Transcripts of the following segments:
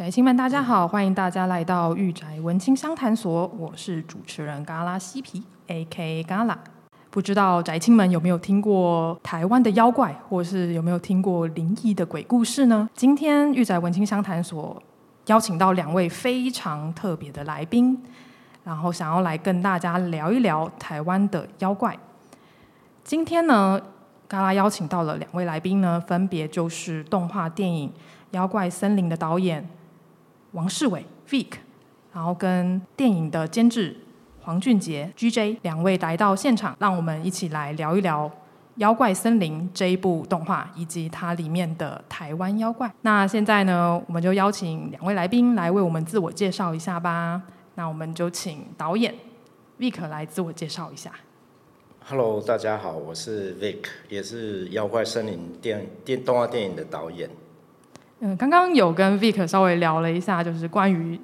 宅亲们，大家好，欢迎大家来到御宅文青相谈所，我是主持人嘎拉西皮 （AK 嘎拉。不知道宅亲们有没有听过台湾的妖怪，或是有没有听过灵异的鬼故事呢？今天御宅文青相谈所邀请到两位非常特别的来宾，然后想要来跟大家聊一聊台湾的妖怪。今天呢，嘎拉邀请到了两位来宾呢，分别就是动画电影《妖怪森林》的导演王世伟 Vic，然后跟电影的监制黄俊杰 GJ 两位来到现场，让我们一起来聊一聊《妖怪森林》这一部动画以及它里面的台湾妖怪。那现在呢，我们就邀请两位来宾来为我们自我介绍一下吧。那我们就请导演 Vic 来自我介绍一下。Hello，大家好，我是 Vic，也是《妖怪森林》电电动画电影的导演。嗯，刚刚有跟 Vic 稍微聊了一下，就是关于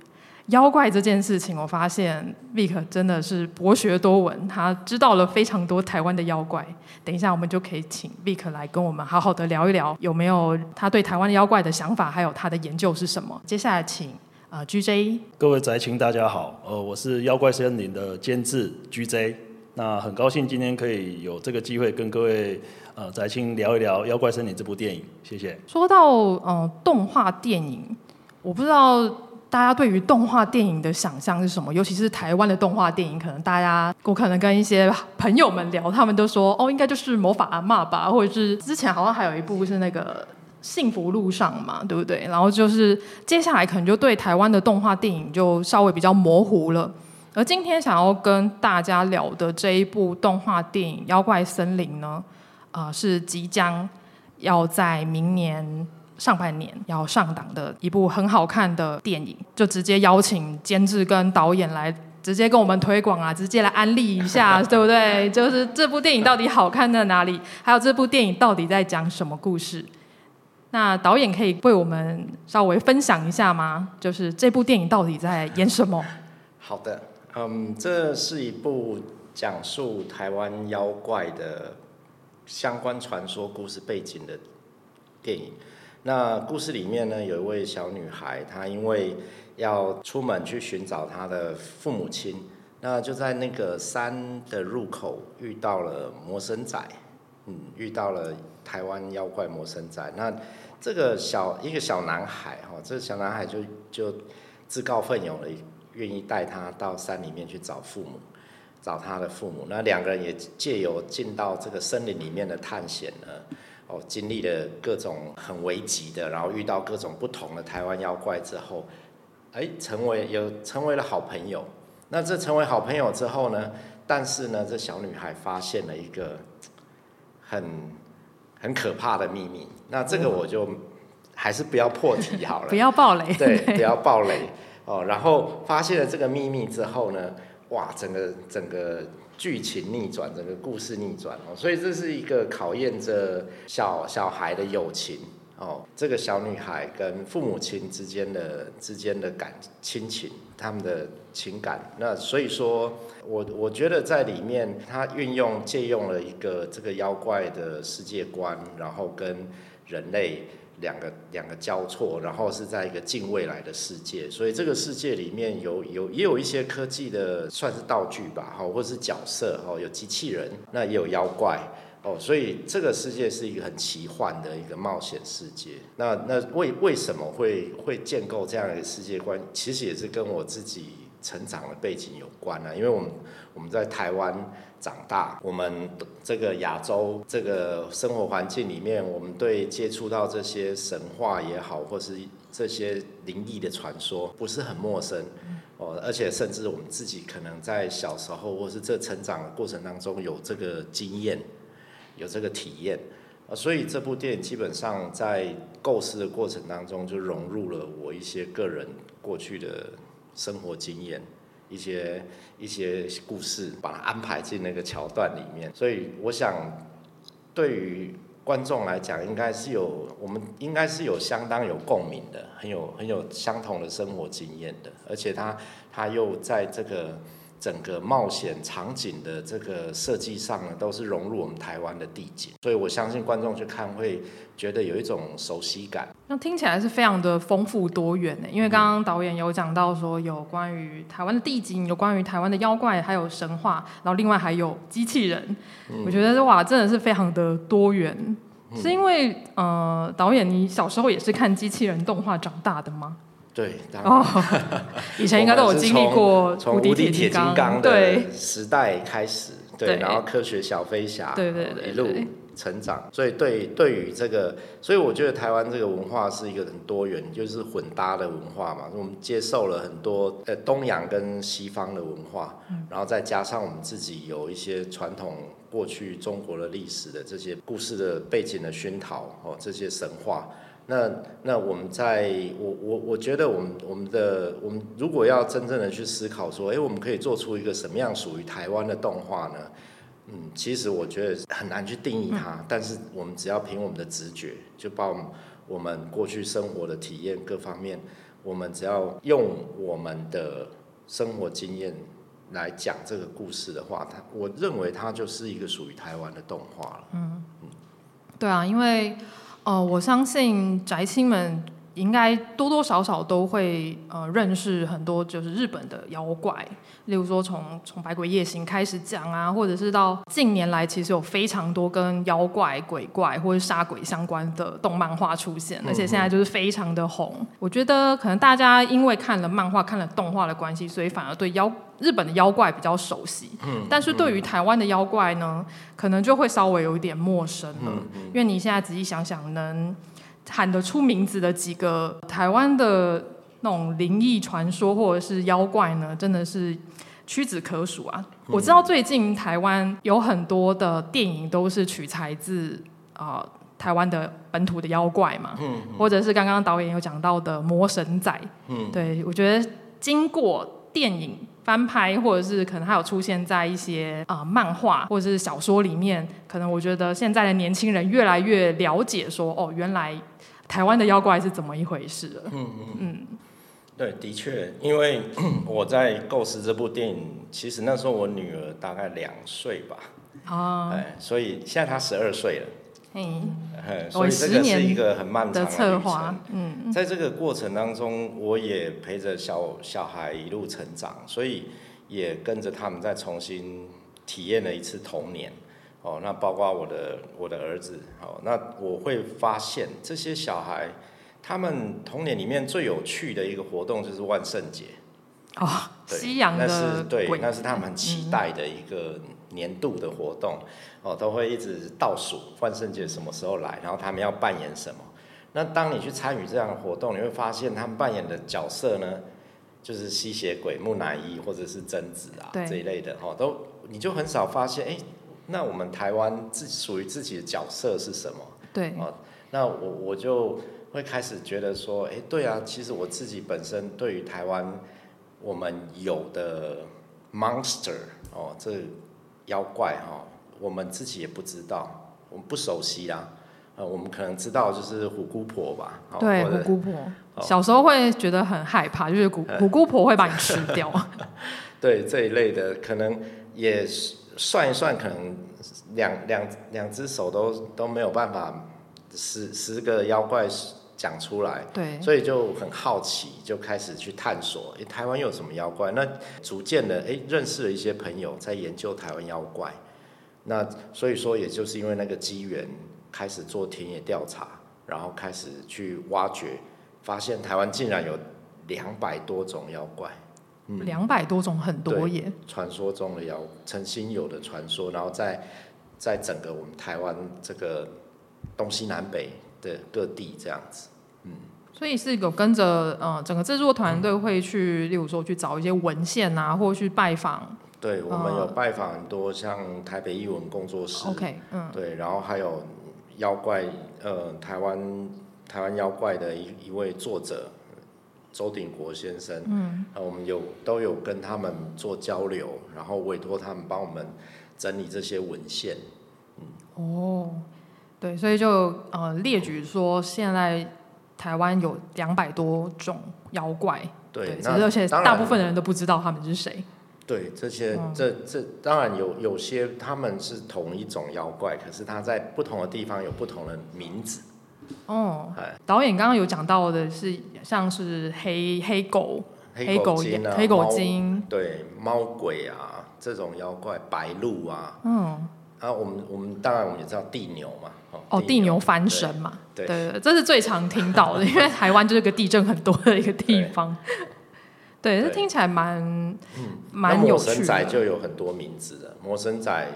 妖怪这件事情，我发现 Vic 真的是博学多闻，他知道了非常多台湾的妖怪。等一下，我们就可以请 Vic 来跟我们好好的聊一聊，有没有他对台湾妖怪的想法，还有他的研究是什么。接下来请啊 GJ，各位宅亲大家好，呃，我是《妖怪森林》的监制 GJ。那很高兴今天可以有这个机会跟各位呃宅亲聊一聊《妖怪森林》这部电影，谢谢。说到呃动画电影，我不知道大家对于动画电影的想象是什么，尤其是台湾的动画电影，可能大家我可能跟一些朋友们聊，他们都说哦，应该就是魔法阿嬷吧，或者是之前好像还有一部是那个幸福路上嘛，对不对？然后就是接下来可能就对台湾的动画电影就稍微比较模糊了。而今天想要跟大家聊的这一部动画电影《妖怪森林》呢，呃，是即将要在明年上半年要上档的一部很好看的电影，就直接邀请监制跟导演来直接跟我们推广啊，直接来安利一下，对不对？就是这部电影到底好看在哪里？还有这部电影到底在讲什么故事？那导演可以为我们稍微分享一下吗？就是这部电影到底在演什么？好的。嗯，这是一部讲述台湾妖怪的相关传说故事背景的电影。那故事里面呢，有一位小女孩，她因为要出门去寻找她的父母亲，那就在那个山的入口遇到了魔神仔，嗯，遇到了台湾妖怪魔神仔。那这个小一个小男孩哈，这个小男孩就就自告奋勇的。愿意带他到山里面去找父母，找他的父母。那两个人也借由进到这个森林里面的探险呢，哦，经历了各种很危急的，然后遇到各种不同的台湾妖怪之后，哎，成为有成为了好朋友。那这成为好朋友之后呢，但是呢，这小女孩发现了一个很很可怕的秘密。那这个我就还是不要破题好了，不要暴雷，对，不要暴雷。哦，然后发现了这个秘密之后呢，哇，整个整个剧情逆转，整个故事逆转哦，所以这是一个考验着小小孩的友情哦，这个小女孩跟父母亲之间的之间的感亲情，他们的情感，那所以说我我觉得在里面，他运用借用了一个这个妖怪的世界观，然后跟人类。两个两个交错，然后是在一个近未来的世界，所以这个世界里面有有也有一些科技的算是道具吧，哈，或是角色，哈，有机器人，那也有妖怪，哦，所以这个世界是一个很奇幻的一个冒险世界。那那为为什么会会建构这样一个世界观？其实也是跟我自己成长的背景有关啊，因为我们我们在台湾。长大，我们这个亚洲这个生活环境里面，我们对接触到这些神话也好，或是这些灵异的传说，不是很陌生哦。而且甚至我们自己可能在小时候，或是这成长的过程当中有这个经验，有这个体验啊。所以这部电影基本上在构思的过程当中，就融入了我一些个人过去的生活经验。一些一些故事，把它安排进那个桥段里面，所以我想，对于观众来讲，应该是有我们应该是有相当有共鸣的，很有很有相同的生活经验的，而且他他又在这个整个冒险场景的这个设计上呢，都是融入我们台湾的地景，所以我相信观众去看会觉得有一种熟悉感。那听起来是非常的丰富多元呢，因为刚刚导演有讲到说有关于台湾的地景，有关于台湾的妖怪，还有神话，然后另外还有机器人。嗯、我觉得哇，真的是非常的多元。嗯、是因为呃，导演你小时候也是看机器人动画长大的吗？对，当然，哦、以前应该都有经历过从无敌铁金刚的时代开始，对，对，然后科学小飞侠，对对对，一路成长，所以对对于这个，所以我觉得台湾这个文化是一个很多元，就是混搭的文化嘛，我们接受了很多呃东洋跟西方的文化，然后再加上我们自己有一些传统过去中国的历史的这些故事的背景的熏陶哦，这些神话。那那我们在我我我觉得我们我们的我们如果要真正的去思考说，哎，我们可以做出一个什么样属于台湾的动画呢？嗯，其实我觉得很难去定义它，但是我们只要凭我们的直觉，就把我们我们过去生活的体验各方面，我们只要用我们的生活经验来讲这个故事的话，它我认为它就是一个属于台湾的动画了。嗯嗯，对啊，因为。哦，我相信宅青们应该多多少少都会呃认识很多就是日本的妖怪，例如说从从《百鬼夜行》开始讲啊，或者是到近年来其实有非常多跟妖怪、鬼怪或者杀鬼相关的动漫画出现，而且现在就是非常的红。我觉得可能大家因为看了漫画、看了动画的关系，所以反而对妖。日本的妖怪比较熟悉，嗯，但是对于台湾的妖怪呢，可能就会稍微有一点陌生了。嗯嗯、因为你现在仔细想想，能喊得出名字的几个台湾的那种灵异传说或者是妖怪呢，真的是屈指可数啊。嗯、我知道最近台湾有很多的电影都是取材自啊、呃、台湾的本土的妖怪嘛，嗯嗯、或者是刚刚导演有讲到的魔神仔，嗯，对，我觉得经过电影。翻拍，或者是可能还有出现在一些啊、呃、漫画或者是小说里面，可能我觉得现在的年轻人越来越了解说，哦，原来台湾的妖怪是怎么一回事了。嗯嗯嗯，对，的确，因为我在构思这部电影，其实那时候我女儿大概两岁吧，哦，哎，所以现在她十二岁了。嗯，所以这个是一个很漫长的策划。嗯，在这个过程当中，我也陪着小小孩一路成长，所以也跟着他们再重新体验了一次童年。哦，那包括我的我的儿子，哦，那我会发现这些小孩，他们童年里面最有趣的一个活动就是万圣节。哦，对西洋的，那是对，那是他们很期待的一个年度的活动。哦，都会一直倒数万圣节什么时候来，然后他们要扮演什么。那当你去参与这样的活动，你会发现他们扮演的角色呢，就是吸血鬼、木乃伊或者是贞子啊这一类的。哦，都你就很少发现，哎，那我们台湾自属于自己的角色是什么？对。哦，那我我就会开始觉得说，哎，对啊，其实我自己本身对于台湾我们有的 monster 哦，这妖怪哈。哦我们自己也不知道，我们不熟悉啊。呃，我们可能知道就是虎姑婆吧。对，虎姑婆。哦、小时候会觉得很害怕，就是虎虎姑婆会把你吃掉。对这一类的，可能也算一算，可能两两两只手都都没有办法十十个妖怪讲出来。对。所以就很好奇，就开始去探索。哎，台湾有什么妖怪？那逐渐的，哎，认识了一些朋友在研究台湾妖怪。那所以说，也就是因为那个机缘，开始做田野调查，然后开始去挖掘，发现台湾竟然有两百多种妖怪，嗯，两百多种很多耶。传说中的妖，曾经有的传说，然后在在整个我们台湾这个东西南北的各地这样子，嗯。所以是有跟着呃整个制作团队会去，嗯、例如说去找一些文献啊，或者去拜访。对，我们有拜访很多像台北艺文工作室，OK，嗯，对，然后还有妖怪，呃，台湾台湾妖怪的一一位作者周鼎国先生，嗯，我们有都有跟他们做交流，然后委托他们帮我们整理这些文献，嗯，哦，对，所以就呃列举说，现在台湾有两百多种妖怪，对，对，而且大部分的人都不知道他们是谁。对，这些、嗯、这这当然有有些他们是同一种妖怪，可是他在不同的地方有不同的名字。哦，导演刚刚有讲到的是像是黑黑狗、黑狗黑狗精，对，猫鬼啊这种妖怪，白鹿啊，嗯，啊，我们我们当然我们也知道地牛嘛，哦，地牛翻身嘛，对对，对，这是最常听到的，因为台湾就是个地震很多的一个地方，对，这听起来蛮嗯蛮有趣的。魔神仔就有很多名字的，魔神仔。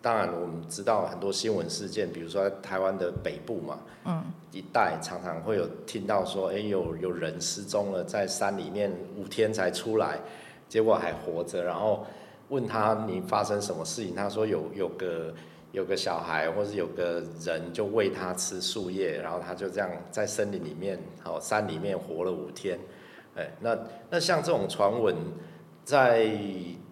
当然，我们知道很多新闻事件，比如说台湾的北部嘛，嗯，一带常常会有听到说，哎，有有人失踪了，在山里面五天才出来，结果还活着。然后问他你发生什么事情，他说有有个有个小孩，或是有个人就喂他吃树叶，然后他就这样在森林里面，哦山里面活了五天。哎，那那像这种传闻，在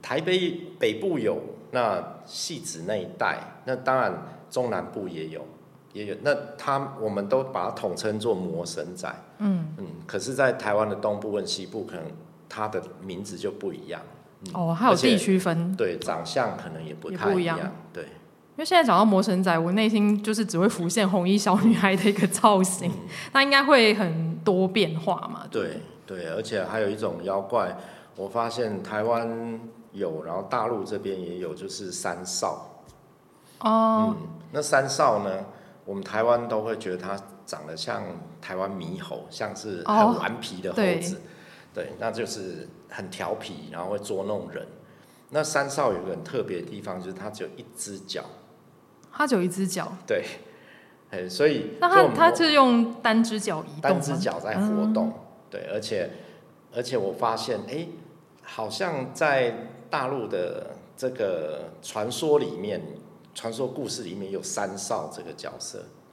台北北部有。那戏子那一带，那当然中南部也有，也有。那他我们都把它统称作魔神仔，嗯嗯。可是，在台湾的东部跟西部，可能它的名字就不一样。嗯、哦，还有地区分。对，长相可能也不太一样。对。因为现在讲到魔神仔，我内心就是只会浮现红衣小女孩的一个造型，那、嗯、应该会很多变化嘛？对对，而且还有一种妖怪，我发现台湾。有，然后大陆这边也有，就是三少。哦、oh. 嗯，那三少呢？我们台湾都会觉得它长得像台湾猕猴，像是很顽皮的猴子。Oh. 对，那就是很调皮，然后会捉弄人。那三少有一个很特别的地方，就是他只有一只脚。他只有一只脚。对。所以那它它是用单只脚移动，单只脚在活动。嗯、对，而且而且我发现，哎，好像在。大陆的这个传说里面，传说故事里面有三少这个角色，嗯，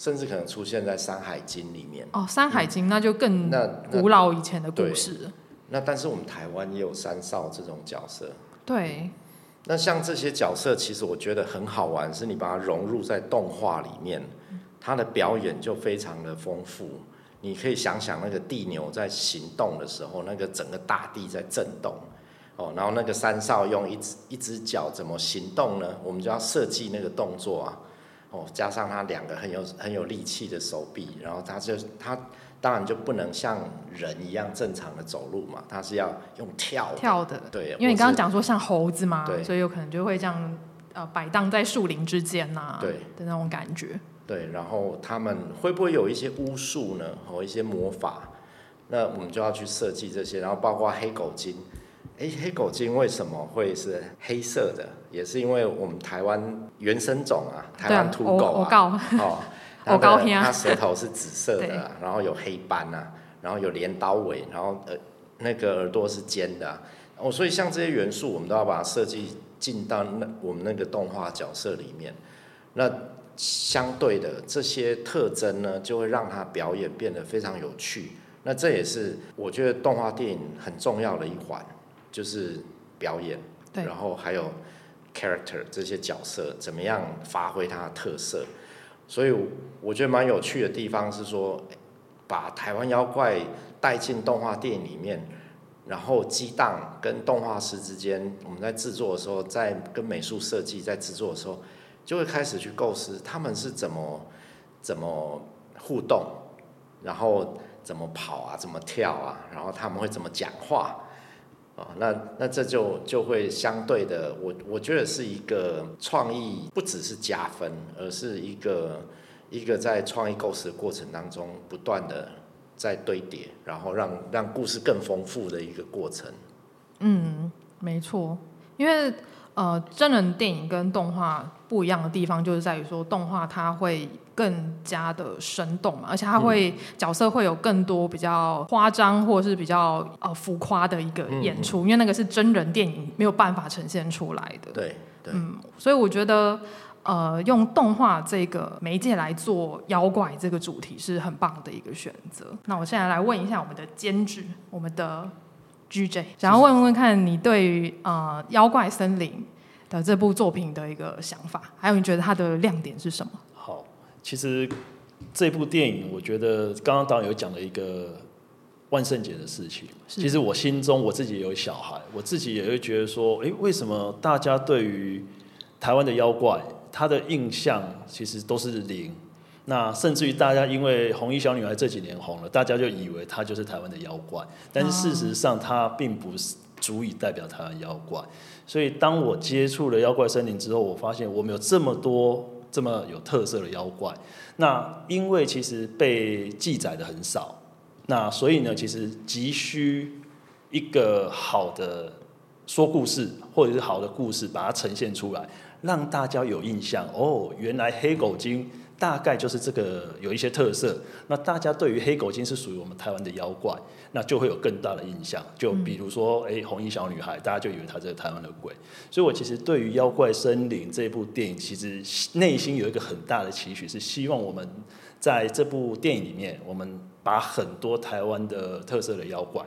甚至可能出现在《山海经》里面。哦，《山海经》那就更那古老以前的故事了。那，那但是我们台湾也有三少这种角色。对。那像这些角色，其实我觉得很好玩，是你把它融入在动画里面，它的表演就非常的丰富。你可以想想那个地牛在行动的时候，那个整个大地在震动。哦，然后那个三少用一只一只脚怎么行动呢？我们就要设计那个动作啊。哦，加上他两个很有很有力气的手臂，然后他就他当然就不能像人一样正常的走路嘛，他是要用跳的跳的。对，因为你刚刚讲说像猴子嘛，对，所以有可能就会这样呃摆荡在树林之间呐、啊，对的那种感觉。对，然后他们会不会有一些巫术呢？和一些魔法？那我们就要去设计这些，然后包括黑狗精。哎，黑狗精为什么会是黑色的？也是因为我们台湾原生种啊，台湾土狗啊，哦，它它舌头是紫色的，啊，然后有黑斑啊，然后有镰刀尾，然后呃那个耳朵是尖的，啊，哦，所以像这些元素，我们都要把它设计进到那我们那个动画角色里面。那相对的这些特征呢，就会让它表演变得非常有趣。那这也是我觉得动画电影很重要的一环。就是表演，然后还有 character 这些角色怎么样发挥它的特色，所以我觉得蛮有趣的地方是说，把台湾妖怪带进动画电影里面，然后激荡跟动画师之间，我们在制作的时候，在跟美术设计在制作的时候，就会开始去构思他们是怎么怎么互动，然后怎么跑啊，怎么跳啊，然后他们会怎么讲话。那那这就就会相对的，我我觉得是一个创意，不只是加分，而是一个一个在创意构思的过程当中不断的在堆叠，然后让让故事更丰富的一个过程。嗯，没错，因为。呃，真人电影跟动画不一样的地方，就是在于说动画它会更加的生动嘛，而且它会、嗯、角色会有更多比较夸张或者是比较呃浮夸的一个演出，嗯，因为那个是真人电影没有办法呈现出来的。对，对，嗯，所以我觉得呃，用动画这个媒介来做妖怪这个主题是很棒的一个选择。那我现在来问一下我们的监制，我们的。GJ，想要问问看你对于呃《妖怪森林》的这部作品的一个想法，还有你觉得它的亮点是什么？好，其实这部电影我觉得刚刚导演有讲了一个万圣节的事情。其实我心中我自己也有小孩，我自己也会觉得说，诶，为什么大家对于台湾的妖怪，他的印象其实都是零？那甚至于大家因为红衣小女孩这几年红了，大家就以为她就是台湾的妖怪，但是事实上她并不是足以代表台湾妖怪。所以当我接触了妖怪森林之后，我发现我们有这么多这么有特色的妖怪。那因为其实被记载的很少，那所以呢，其实急需一个好的说故事或者是好的故事，把它呈现出来，让大家有印象。哦，原来黑狗精。大概就是这个有一些特色，那大家对于黑狗精是属于我们台湾的妖怪，那就会有更大的印象。就比如说，哎、红衣小女孩，大家就以为她是台湾的鬼。所以我其实对于《妖怪森林》这部电影，其实内心有一个很大的期许，是希望我们在这部电影里面，我们把很多台湾的特色的妖怪。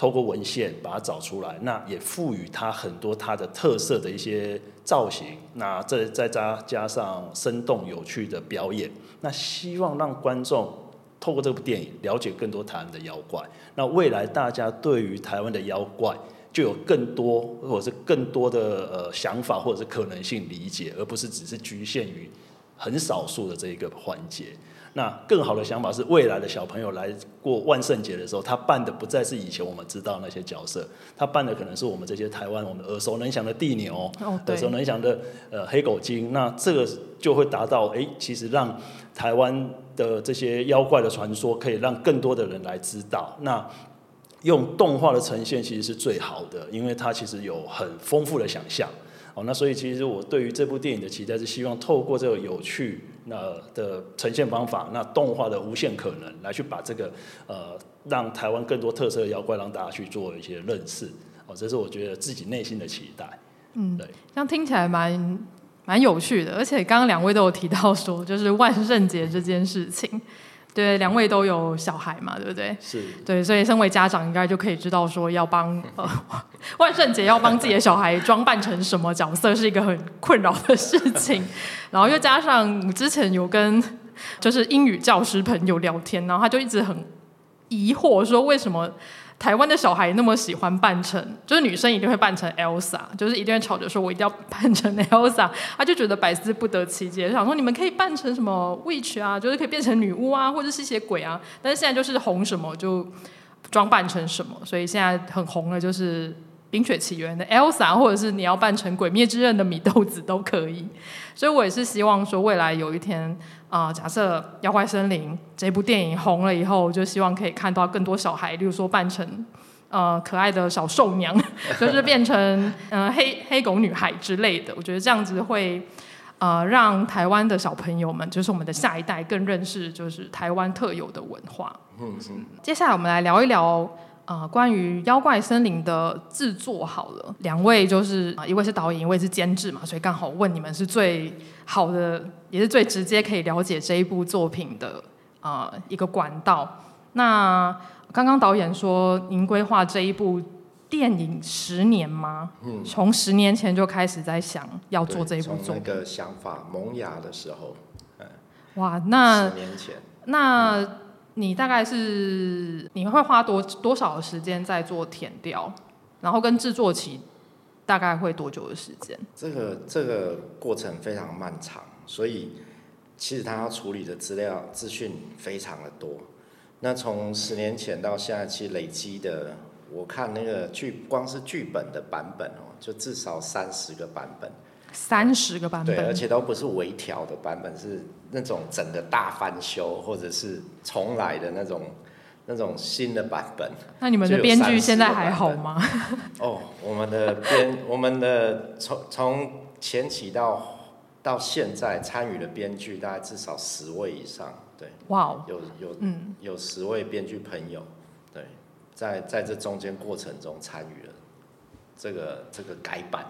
透过文献把它找出来，那也赋予它很多它的特色的一些造型，那这再加加上生动有趣的表演，那希望让观众透过这部电影了解更多台湾的妖怪。那未来大家对于台湾的妖怪就有更多或者是更多的呃想法或者是可能性理解，而不是只是局限于很少数的这一个环节。那更好的想法是，未来的小朋友来过万圣节的时候，他扮的不再是以前我们知道那些角色，他扮的可能是我们这些台湾我们耳熟能详的地牛，哦、耳熟能详的呃黑狗精。那这个就会达到，哎、欸，其实让台湾的这些妖怪的传说可以让更多的人来知道。那用动画的呈现其实是最好的，因为它其实有很丰富的想象。哦，那所以其实我对于这部电影的期待是希望透过这个有趣那的呈现方法，那动画的无限可能，来去把这个呃让台湾更多特色的妖怪让大家去做一些认识。哦，这是我觉得自己内心的期待。嗯，对，这样听起来蛮蛮有趣的，而且刚刚两位都有提到说，就是万圣节这件事情。对，两位都有小孩嘛，对不对？是。对，所以身为家长，应该就可以知道说，要帮 呃万圣节要帮自己的小孩装扮成什么角色，是一个很困扰的事情。然后又加上之前有跟就是英语教师朋友聊天，然后他就一直很疑惑说，为什么？台湾的小孩那么喜欢扮成，就是女生一定会扮成 Elsa，就是一定会吵着说我一定要扮成 Elsa，他就觉得百思不得其解，想说你们可以扮成什么 witch 啊，就是可以变成女巫啊，或者吸血鬼啊，但是现在就是红什么就装扮成什么，所以现在很红的就是《冰雪奇缘》的 Elsa，或者是你要扮成《鬼灭之刃》的米豆子都可以，所以我也是希望说未来有一天。啊、呃，假设《妖怪森林》这部电影红了以后，就希望可以看到更多小孩，例如说扮成呃可爱的小兽娘，就是变成呃黑黑狗女孩之类的。我觉得这样子会呃让台湾的小朋友们，就是我们的下一代，更认识就是台湾特有的文化。嗯嗯。接下来我们来聊一聊。啊、呃，关于《妖怪森林》的制作好了，两位就是啊、呃，一位是导演，一位是监制嘛，所以刚好问你们是最好的，也是最直接可以了解这一部作品的啊、呃、一个管道。那刚刚导演说，您规划这一部电影十年吗？嗯，从十年前就开始在想要做这一部作品。那个想法萌芽的时候，嗯、哇，那十年前，那。嗯你大概是你会花多多少的时间在做填调，然后跟制作期大概会多久的时间？这个这个过程非常漫长，所以其实他要处理的资料资讯非常的多。那从十年前到现在，其实累积的，我看那个剧光是剧本的版本哦，就至少三十个版本。三十个版本，对，而且都不是微调的版本，是那种整个大翻修，或者是重来的那种那种新的版本。那你们的编剧现在还好吗？哦，我们的编，我们的从从前期到到现在参与的编剧大概至少十位以上，对，哇、有有嗯有十位编剧朋友，对，在在这中间过程中参与了这个这个改版。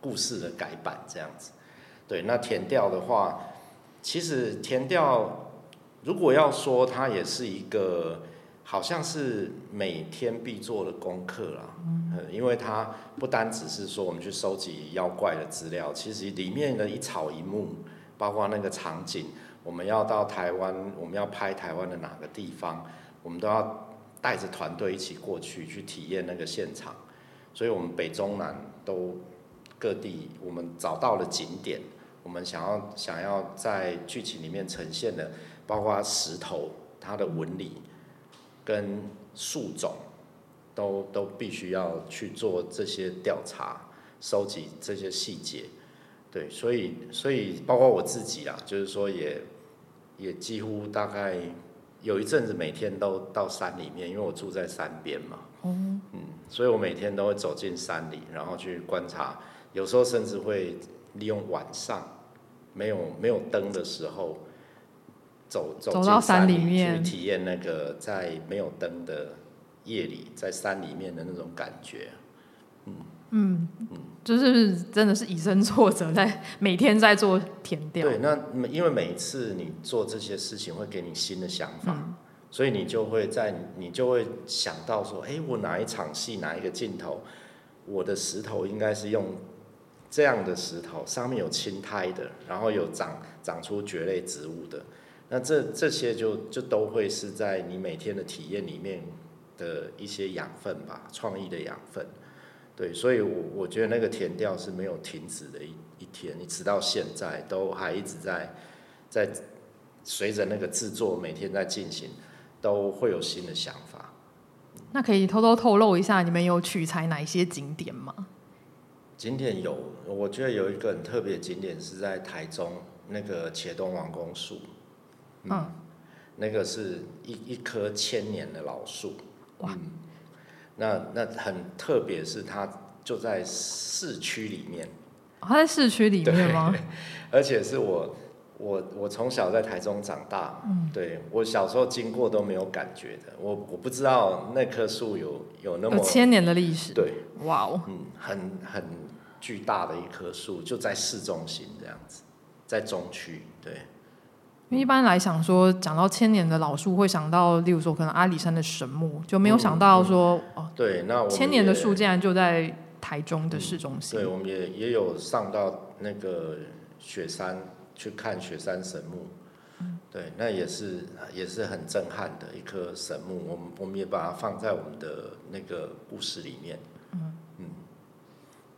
故事的改版这样子，对，那填调的话，其实填调如果要说它也是一个，好像是每天必做的功课啦，嗯，因为它不单只是说我们去收集妖怪的资料，其实里面的一草一木，包括那个场景，我们要到台湾，我们要拍台湾的哪个地方，我们都要带着团队一起过去去体验那个现场，所以我们北中南都各地我们找到了景点，我们想要想要在剧情里面呈现的，包括石头它的纹理跟树种，都都必须要去做这些调查，收集这些细节。对，所以所以包括我自己啊，就是说也也几乎大概有一阵子每天都到山里面，因为我住在山边嘛。嗯。嗯，所以我每天都会走进山里，然后去观察，有时候甚至会利用晚上没有没有灯的时候，走走到山里面去体验那个在没有灯的夜里在山里面的那种感觉。嗯。嗯，就是真的是以身作则，在每天在做填调。对，那因为每一次你做这些事情，会给你新的想法，嗯、所以你就会在你就会想到说，哎、欸，我哪一场戏哪一个镜头，我的石头应该是用这样的石头，上面有青苔的，然后有长长出蕨类植物的，那这这些就就都会是在你每天的体验里面的一些养分吧，创意的养分。对，所以我，我我觉得那个填调是没有停止的一一天，你直到现在都还一直在在随着那个制作每天在进行，都会有新的想法。那可以偷偷透露一下，你们有取材哪一些景点吗？景点有，我觉得有一个很特别的景点是在台中那个茄东王公树，嗯，嗯那个是一一棵千年的老树，哇。嗯那那很特别，是它就在市区里面。它在市区里面吗？而且是我我我从小在台中长大，嗯，对我小时候经过都没有感觉的。我我不知道那棵树有有那么有千年的历史。对，哇哦，嗯，很很巨大的一棵树，就在市中心这样子，在中区，对。一般来想说，讲到千年的老树，会想到，例如说可能阿里山的神木，就没有想到说，嗯嗯、哦，对，那千年的树竟然就在台中的市中心。嗯、对，我们也也有上到那个雪山去看雪山神木，嗯、对，那也是也是很震撼的一棵神木，我们我们也把它放在我们的那个故事里面。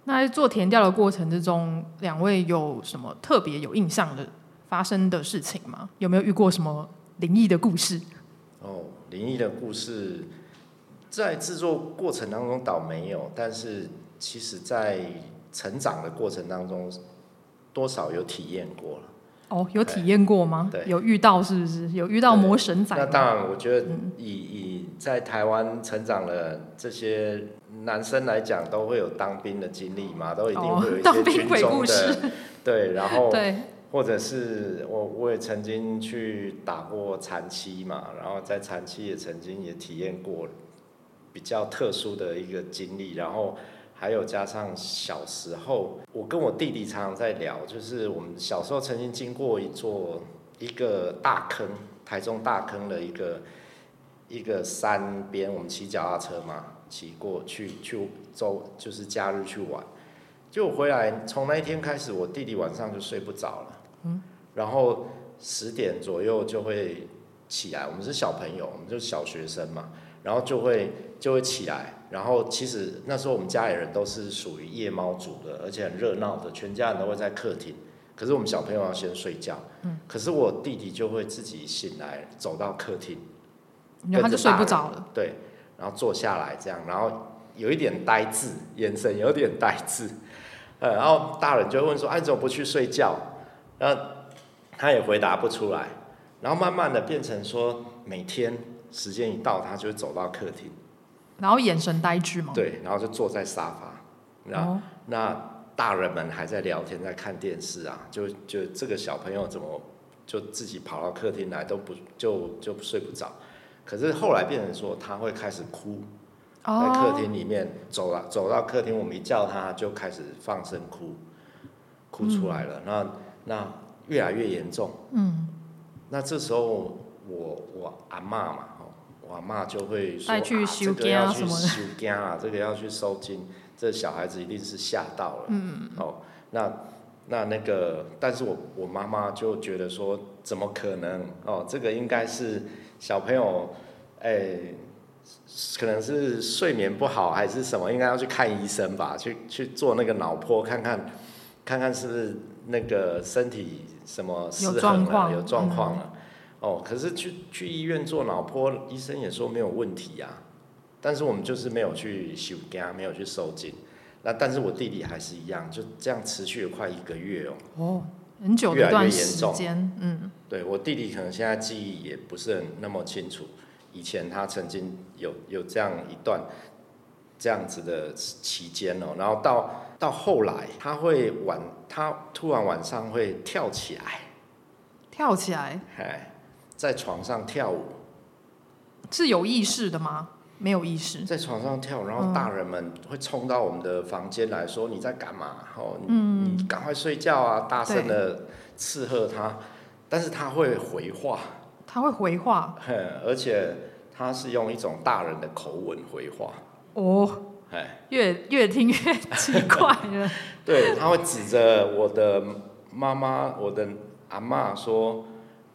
那在做填调的过程之中，两位有什么特别有印象的？发生的事情吗？有没有遇过什么灵异的故事？哦，灵异的故事在制作过程当中倒没有，但是其实在成长的过程当中，多少有体验过了。哦，有体验过吗？对，有遇到是不是？有遇到魔神仔？那当然，我觉得以以在台湾成长的这些男生来讲，都会有当兵的经历嘛，都一定会有一些军中的对，然后对。或者是我我也曾经去打过残期嘛，然后在残期也曾经也体验过比较特殊的一个经历，然后还有加上小时候，我跟我弟弟常常在聊，就是我们小时候曾经经过一座一个大坑，台中大坑的一个一个山边，我们骑脚踏车嘛，骑过去去周就是假日去玩，就回来从那一天开始，我弟弟晚上就睡不着了。然后十点左右就会起来，我们是小朋友，我们就是小学生嘛，然后就会就会起来，然后其实那时候我们家里人都是属于夜猫族的，而且很热闹的，全家人都会在客厅，可是我们小朋友要先睡觉，嗯，可是我弟弟就会自己醒来，走到客厅，然后他就睡不着了，对，然后坐下来这样，然后有一点呆滞，眼神有点呆滞，呃，然后大人就会问说：“哎，你怎么不去睡觉？”那他也回答不出来，然后慢慢的变成说，每天时间一到，他就会走到客厅，然后眼神呆滞吗？对，然后就坐在沙发，然后、哦、那大人们还在聊天，在看电视啊，就就这个小朋友怎么就自己跑到客厅来都不就就睡不着，可是后来变成说他会开始哭，在客厅里面走了走到客厅，我们一叫他就开始放声哭，哭出来了，那、嗯。那越来越严重，嗯，那这时候我我阿妈嘛，我阿嬷就会说，这个要去收惊啊，这个要去收惊，这小孩子一定是吓到了，嗯，哦，那那那个，但是我我妈妈就觉得说，怎么可能？哦，这个应该是小朋友，哎，可能是睡眠不好还是什么，应该要去看医生吧，去去做那个脑波，看看看看是不是那个身体什么失衡了，有状况了。哦，可是去去医院做脑波，医生也说没有问题呀、啊。但是我们就是没有去修家，没有去收紧。那但是我弟弟还是一样，就这样持续了快一个月哦。哦，很久越来越严重，嗯。对，我弟弟可能现在记忆也不是很那么清楚，以前他曾经有有这样一段这样子的期间哦，然后到到后来他会晚，他突然晚上会跳起来，跳起来，哎。在床上跳舞，是有意识的吗？没有意识，在床上跳，然后大人们会冲到我们的房间来说：“你在干嘛？哦，嗯你赶快睡觉啊！”大声的斥喝他，但是他会回话，他会回话，而且他是用一种大人的口吻回话。哦，越越听越奇怪了。对，他会指着我的妈妈，我的阿妈说。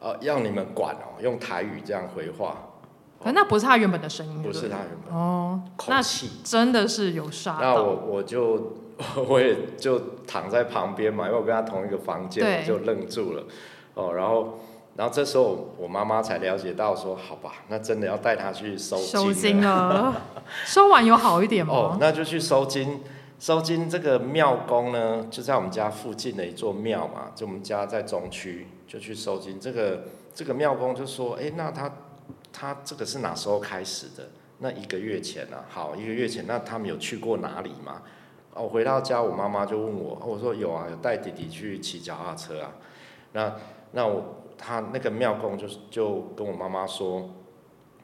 呃，要你们管哦，用台语这样回话。可那不是他原本的声音，不是他原本哦，那气真的是有杀。那我我就我也就躺在旁边嘛，因为我跟他同一个房间，我就愣住了。哦，然后然后这时候我妈妈才了解到说，好吧，那真的要带他去收收金了。收完有好一点吗？哦，那就去收金。收金这个庙公呢，就在我们家附近的一座庙嘛，就我们家在中区。就去收金，这个这个庙公就说，哎，那他他这个是哪时候开始的？那一个月前啊，好，一个月前，那他们有去过哪里吗？哦，回到家，我妈妈就问我，我说有啊，有带弟弟去骑脚踏车啊。那那我他那个庙公就就跟我妈妈说，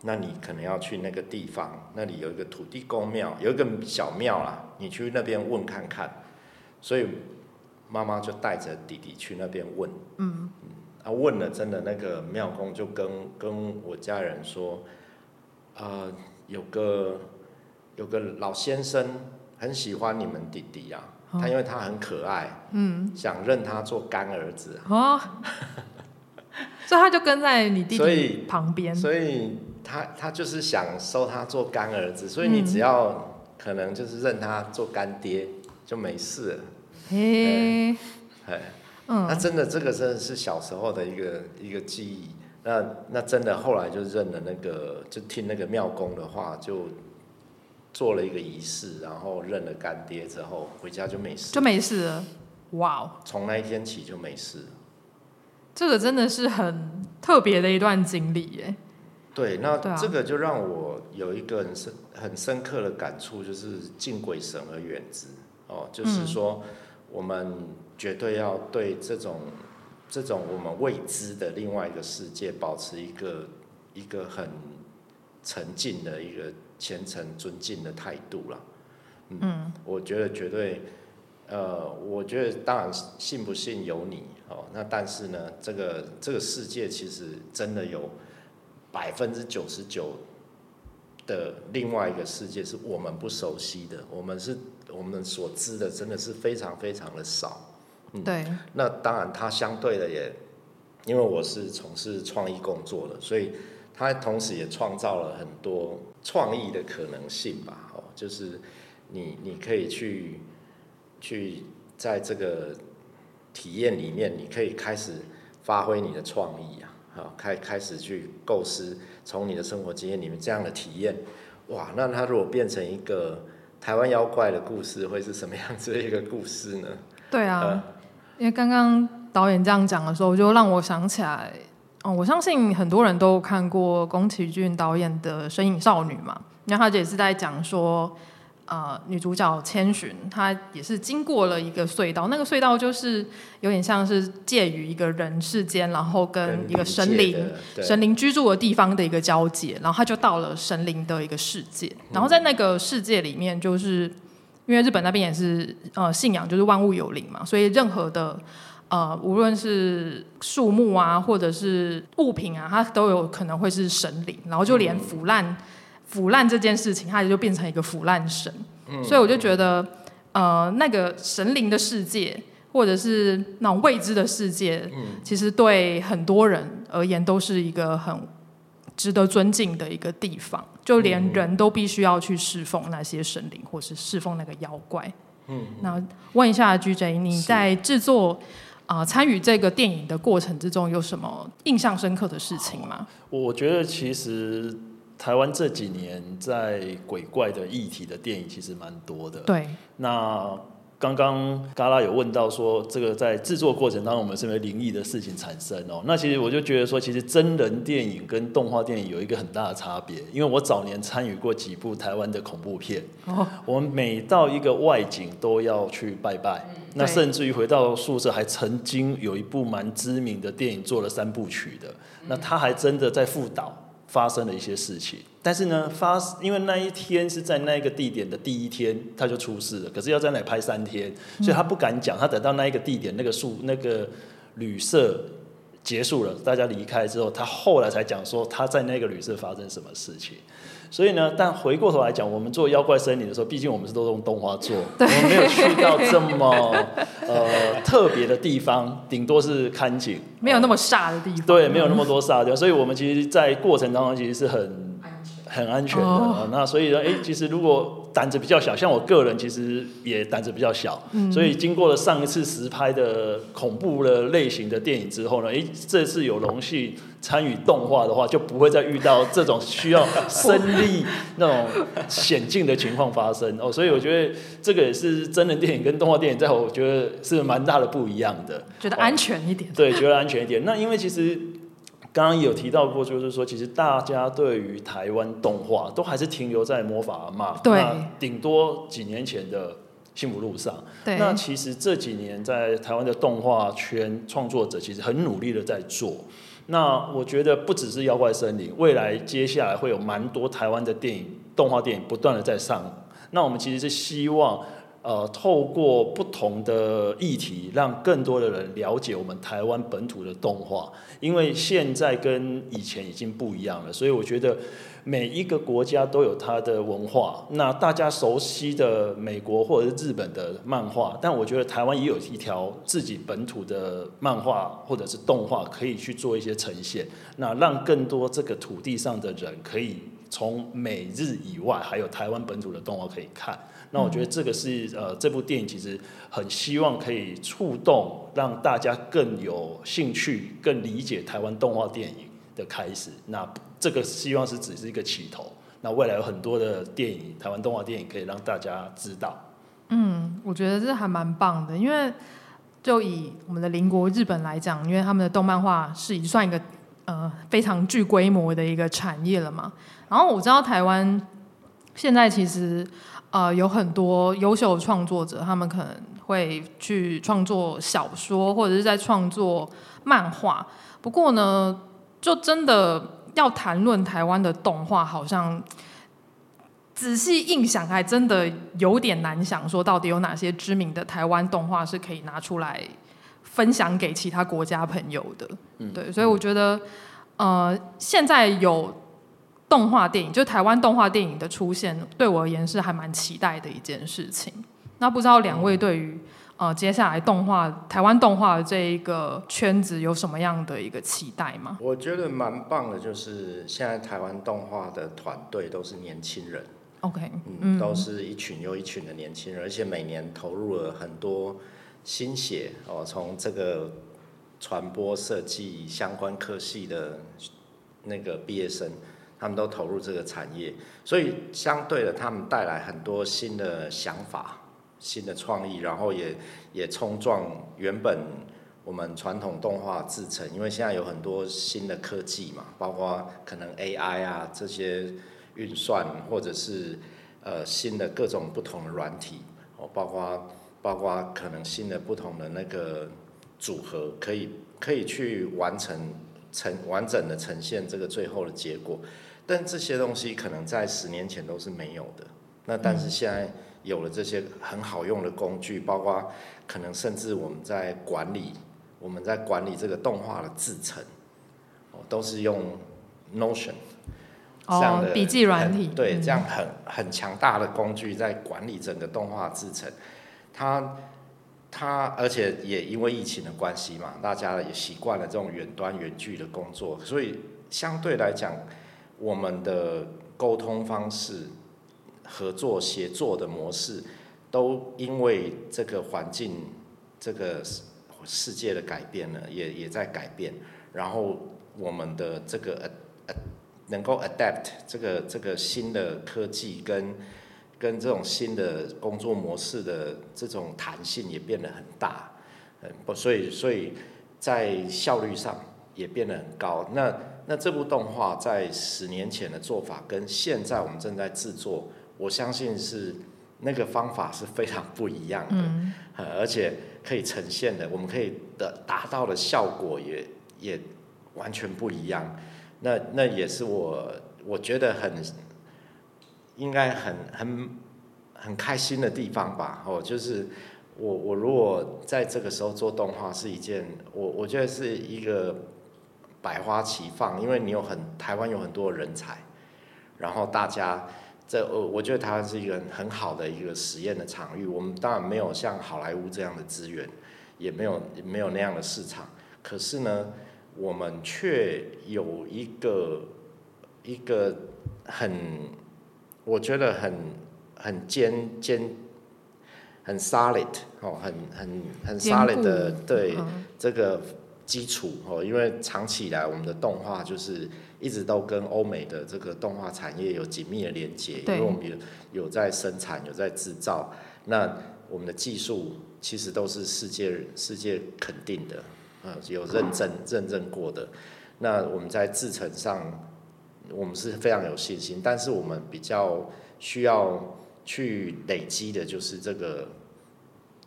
那你可能要去那个地方，那里有一个土地公庙，有一个小庙啦，你去那边问看看。所以妈妈就带着弟弟去那边问。嗯。他问了，真的那个庙公就跟跟我家人说，呃，有个有个老先生很喜欢你们弟弟啊，哦、他因为他很可爱，嗯，想认他做干儿子。哦，所以他就跟在你弟弟旁边，所以他他就是想收他做干儿子，所以你只要可能就是认他做干爹就没事了。嘿，哎。嗯，那真的，这个真的是小时候的一个一个记忆。那那真的后来就认了那个，就听那个庙公的话，就做了一个仪式，然后认了干爹之后，回家就没事，就没事了。哇哦！从那一天起就没事。这个真的是很特别的一段经历耶。对，那这个就让我有一个很深很深刻的感触，就是敬鬼神而远之。哦，就是说我们。绝对要对这种这种我们未知的另外一个世界保持一个一个很沉静的一个虔诚尊敬的态度了。嗯，嗯，我觉得绝对，呃，我觉得当然信不信由你哦。那但是呢，这个这个世界其实真的有百分之九十九的另外一个世界是我们不熟悉的，我们是我们所知的真的是非常非常的少。嗯、对，那当然，他相对的也，因为我是从事创意工作的，所以他同时也创造了很多创意的可能性吧。哦，就是你你可以去去在这个体验里面，你可以开始发挥你的创意啊，好，开开始去构思从你的生活经验里面这样的体验，哇，那它如果变成一个台湾妖怪的故事，会是什么样子的一个故事呢？对啊。呃因为刚刚导演这样讲的时候，就让我想起来，哦，我相信很多人都看过宫崎骏导演的《神影少女》嘛，然后他也是在讲说，呃，女主角千寻她也是经过了一个隧道，那个隧道就是有点像是介于一个人世间，然后跟一个神灵神灵居住的地方的一个交界，然后她就到了神灵的一个世界，然后在那个世界里面就是。因为日本那边也是呃信仰就是万物有灵嘛，所以任何的呃无论是树木啊或者是物品啊，它都有可能会是神灵，然后就连腐烂、嗯、腐烂这件事情，它也就变成一个腐烂神。嗯、所以我就觉得呃那个神灵的世界或者是那种未知的世界，嗯、其实对很多人而言都是一个很值得尊敬的一个地方，就连人都必须要去侍奉那些神灵，或是侍奉那个妖怪。嗯，那问一下 GJ，你在制作啊参与这个电影的过程之中，有什么印象深刻的事情吗？我觉得其实台湾这几年在鬼怪的议题的电影其实蛮多的。对，那。刚刚嘎拉有问到说，这个在制作过程当中，我们是没有灵异的事情产生哦。那其实我就觉得说，其实真人电影跟动画电影有一个很大的差别。因为我早年参与过几部台湾的恐怖片，哦，我们每到一个外景都要去拜拜，那甚至于回到宿舍还曾经有一部蛮知名的电影做了三部曲的，那他还真的在副导。发生了一些事情，但是呢，发因为那一天是在那个地点的第一天，他就出事了。可是要在那里拍三天，所以他不敢讲。他等到那一个地点，那个树那个旅社结束了，大家离开之后，他后来才讲说他在那个旅社发生什么事情。所以呢，但回过头来讲，我们做妖怪森林的时候，毕竟我们是都用动画做，我们没有去到这么 呃特别的地方，顶多是看景，没有那么煞的地方。对，没有那么多煞的地方，所以我们其实，在过程当中其实是很。很安全的，哦、那所以呢，哎，其实如果胆子比较小，像我个人其实也胆子比较小，嗯、所以经过了上一次实拍的恐怖的类型的电影之后呢，哎，这次有荣幸参与动画的话，就不会再遇到这种需要身历那种险境的情况发生哦。所以我觉得这个也是真人电影跟动画电影，在我觉得是蛮大的不一样的，觉得安全一点，对，觉得安全一点。那因为其实。刚刚有提到过，就是说，其实大家对于台湾动画都还是停留在魔法阿嬷，对，顶多几年前的幸福路上。对，那其实这几年在台湾的动画圈创作者其实很努力的在做。那我觉得不只是妖怪森林，未来接下来会有蛮多台湾的电影、动画电影不断的在上。那我们其实是希望。呃，透过不同的议题，让更多的人了解我们台湾本土的动画，因为现在跟以前已经不一样了，所以我觉得每一个国家都有它的文化。那大家熟悉的美国或者是日本的漫画，但我觉得台湾也有一条自己本土的漫画或者是动画可以去做一些呈现，那让更多这个土地上的人可以从美日以外，还有台湾本土的动画可以看。那我觉得这个是呃，这部电影其实很希望可以触动，让大家更有兴趣、更理解台湾动画电影的开始。那这个希望是只是一个起头。那未来有很多的电影，台湾动画电影可以让大家知道。嗯，我觉得这还蛮棒的，因为就以我们的邻国日本来讲，因为他们的动漫画是已经算一个呃非常具规模的一个产业了嘛。然后我知道台湾现在其实。呃，有很多优秀的创作者，他们可能会去创作小说，或者是在创作漫画。不过呢，就真的要谈论台湾的动画，好像仔细印象还真的有点难想，说到底有哪些知名的台湾动画是可以拿出来分享给其他国家朋友的。嗯，对，所以我觉得，呃，现在有。动画电影，就台湾动画电影的出现，对我而言是还蛮期待的一件事情。那不知道两位对于呃接下来动画台湾动画的这一个圈子有什么样的一个期待吗？我觉得蛮棒的，就是现在台湾动画的团队都是年轻人，OK，嗯，都是一群又一群的年轻人，而且每年投入了很多心血哦，从这个传播设计相关科系的那个毕业生。他们都投入这个产业，所以相对的，他们带来很多新的想法、新的创意，然后也也冲撞原本我们传统动画制成，因为现在有很多新的科技嘛，包括可能 AI 啊这些运算，或者是呃新的各种不同的软体哦，包括包括可能新的不同的那个组合，可以可以去完成成完整的呈现这个最后的结果。但这些东西可能在十年前都是没有的，那但是现在有了这些很好用的工具，包括可能甚至我们在管理，我们在管理这个动画的制成，哦，都是用 Notion 这样的笔记软体，对，这样很很强大的工具在管理整个动画制成，它他而且也因为疫情的关系嘛，大家也习惯了这种远端远距的工作，所以相对来讲。我们的沟通方式、合作协作的模式，都因为这个环境、这个世界的改变呢，也也在改变。然后我们的这个呃呃，能够 adapt 这个这个新的科技跟跟这种新的工作模式的这种弹性也变得很大，嗯，不，所以所以在效率上也变得很高。那那这部动画在十年前的做法跟现在我们正在制作，我相信是那个方法是非常不一样的，嗯，而且可以呈现的，我们可以的达到的效果也也完全不一样。那那也是我我觉得很。应该很很很开心的地方吧，哦，就是我我如果在这个时候做动画是一件，我我觉得是一个百花齐放，因为你有很台湾有很多人才，然后大家这我我觉得台湾是一个很好的一个实验的场域，我们当然没有像好莱坞这样的资源，也没有也没有那样的市场，可是呢，我们却有一个一个很。我觉得很很坚坚，很 solid 哦，很很很 solid 的对这个基础哦，因为长期以来我们的动画就是一直都跟欧美的这个动画产业有紧密的连接，因为我们有有在生产，有在制造，那我们的技术其实都是世界世界肯定的，嗯，有认证认证过的，那我们在制程上。我们是非常有信心，但是我们比较需要去累积的，就是这个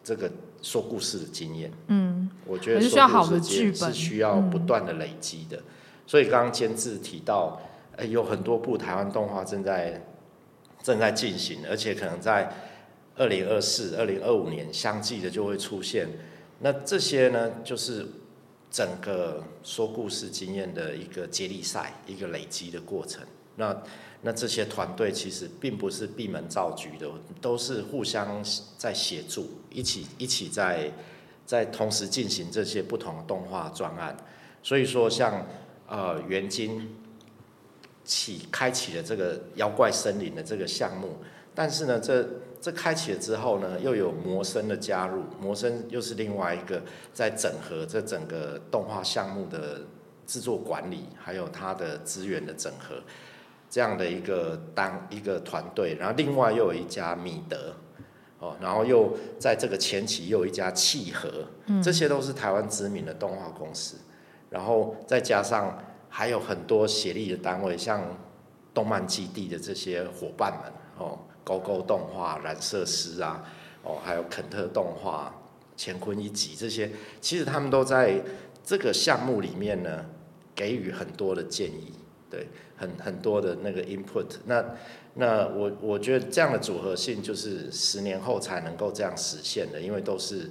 这个说故事的经验。嗯，我觉得说故事经验是需要不断的累积的。所以刚刚监制提到，呃，有很多部台湾动画正在正在进行，而且可能在二零二四、二零二五年相继的就会出现。那这些呢，就是。整个说故事经验的一个接力赛，一个累积的过程。那那这些团队其实并不是闭门造车的，都是互相在协助，一起一起在在同时进行这些不同的动画专案。所以说像，像呃元晶起开启了这个妖怪森林的这个项目，但是呢这。这开启了之后呢，又有魔声的加入，魔声又是另外一个在整合这整个动画项目的制作管理，还有它的资源的整合，这样的一个当一个团队，然后另外又有一家米德，哦，然后又在这个前期又有一家契合，这些都是台湾知名的动画公司，然后再加上还有很多协力的单位，像动漫基地的这些伙伴们，哦。勾勾动画、染色师啊，哦，还有肯特动画、乾坤一集这些，其实他们都在这个项目里面呢，给予很多的建议，对，很很多的那个 input 那。那那我我觉得这样的组合性就是十年后才能够这样实现的，因为都是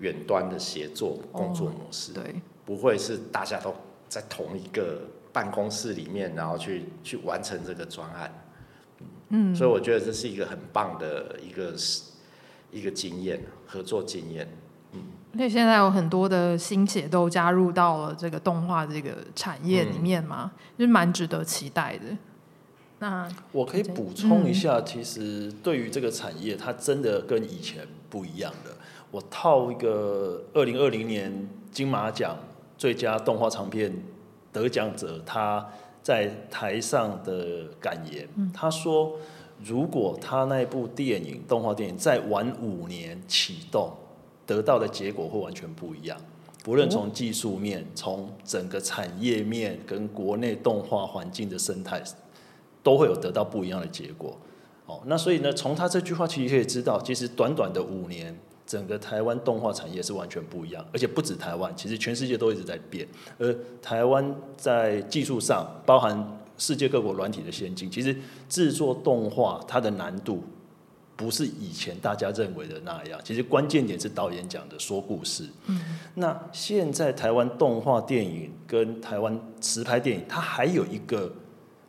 远端的协作工作模式，哦、对，不会是大家都在同一个办公室里面，然后去去完成这个专案。嗯，所以我觉得这是一个很棒的一个一个经验，合作经验。嗯，而且现在有很多的新血都加入到了这个动画这个产业里面嘛，嗯、就是蛮值得期待的。那我可以补充一下，嗯、其实对于这个产业，它真的跟以前不一样的。我套一个二零二零年金马奖最佳动画长片得奖者，他。在台上的感言，他说：“如果他那部电影动画电影再晚五年启动，得到的结果会完全不一样。不论从技术面，从整个产业面跟国内动画环境的生态，都会有得到不一样的结果。哦，那所以呢，从他这句话其实可以知道，其实短短的五年。”整个台湾动画产业是完全不一样，而且不止台湾，其实全世界都一直在变。而台湾在技术上，包含世界各国软体的先进，其实制作动画它的难度不是以前大家认为的那样。其实关键点是导演讲的说故事。嗯。那现在台湾动画电影跟台湾实拍电影，它还有一个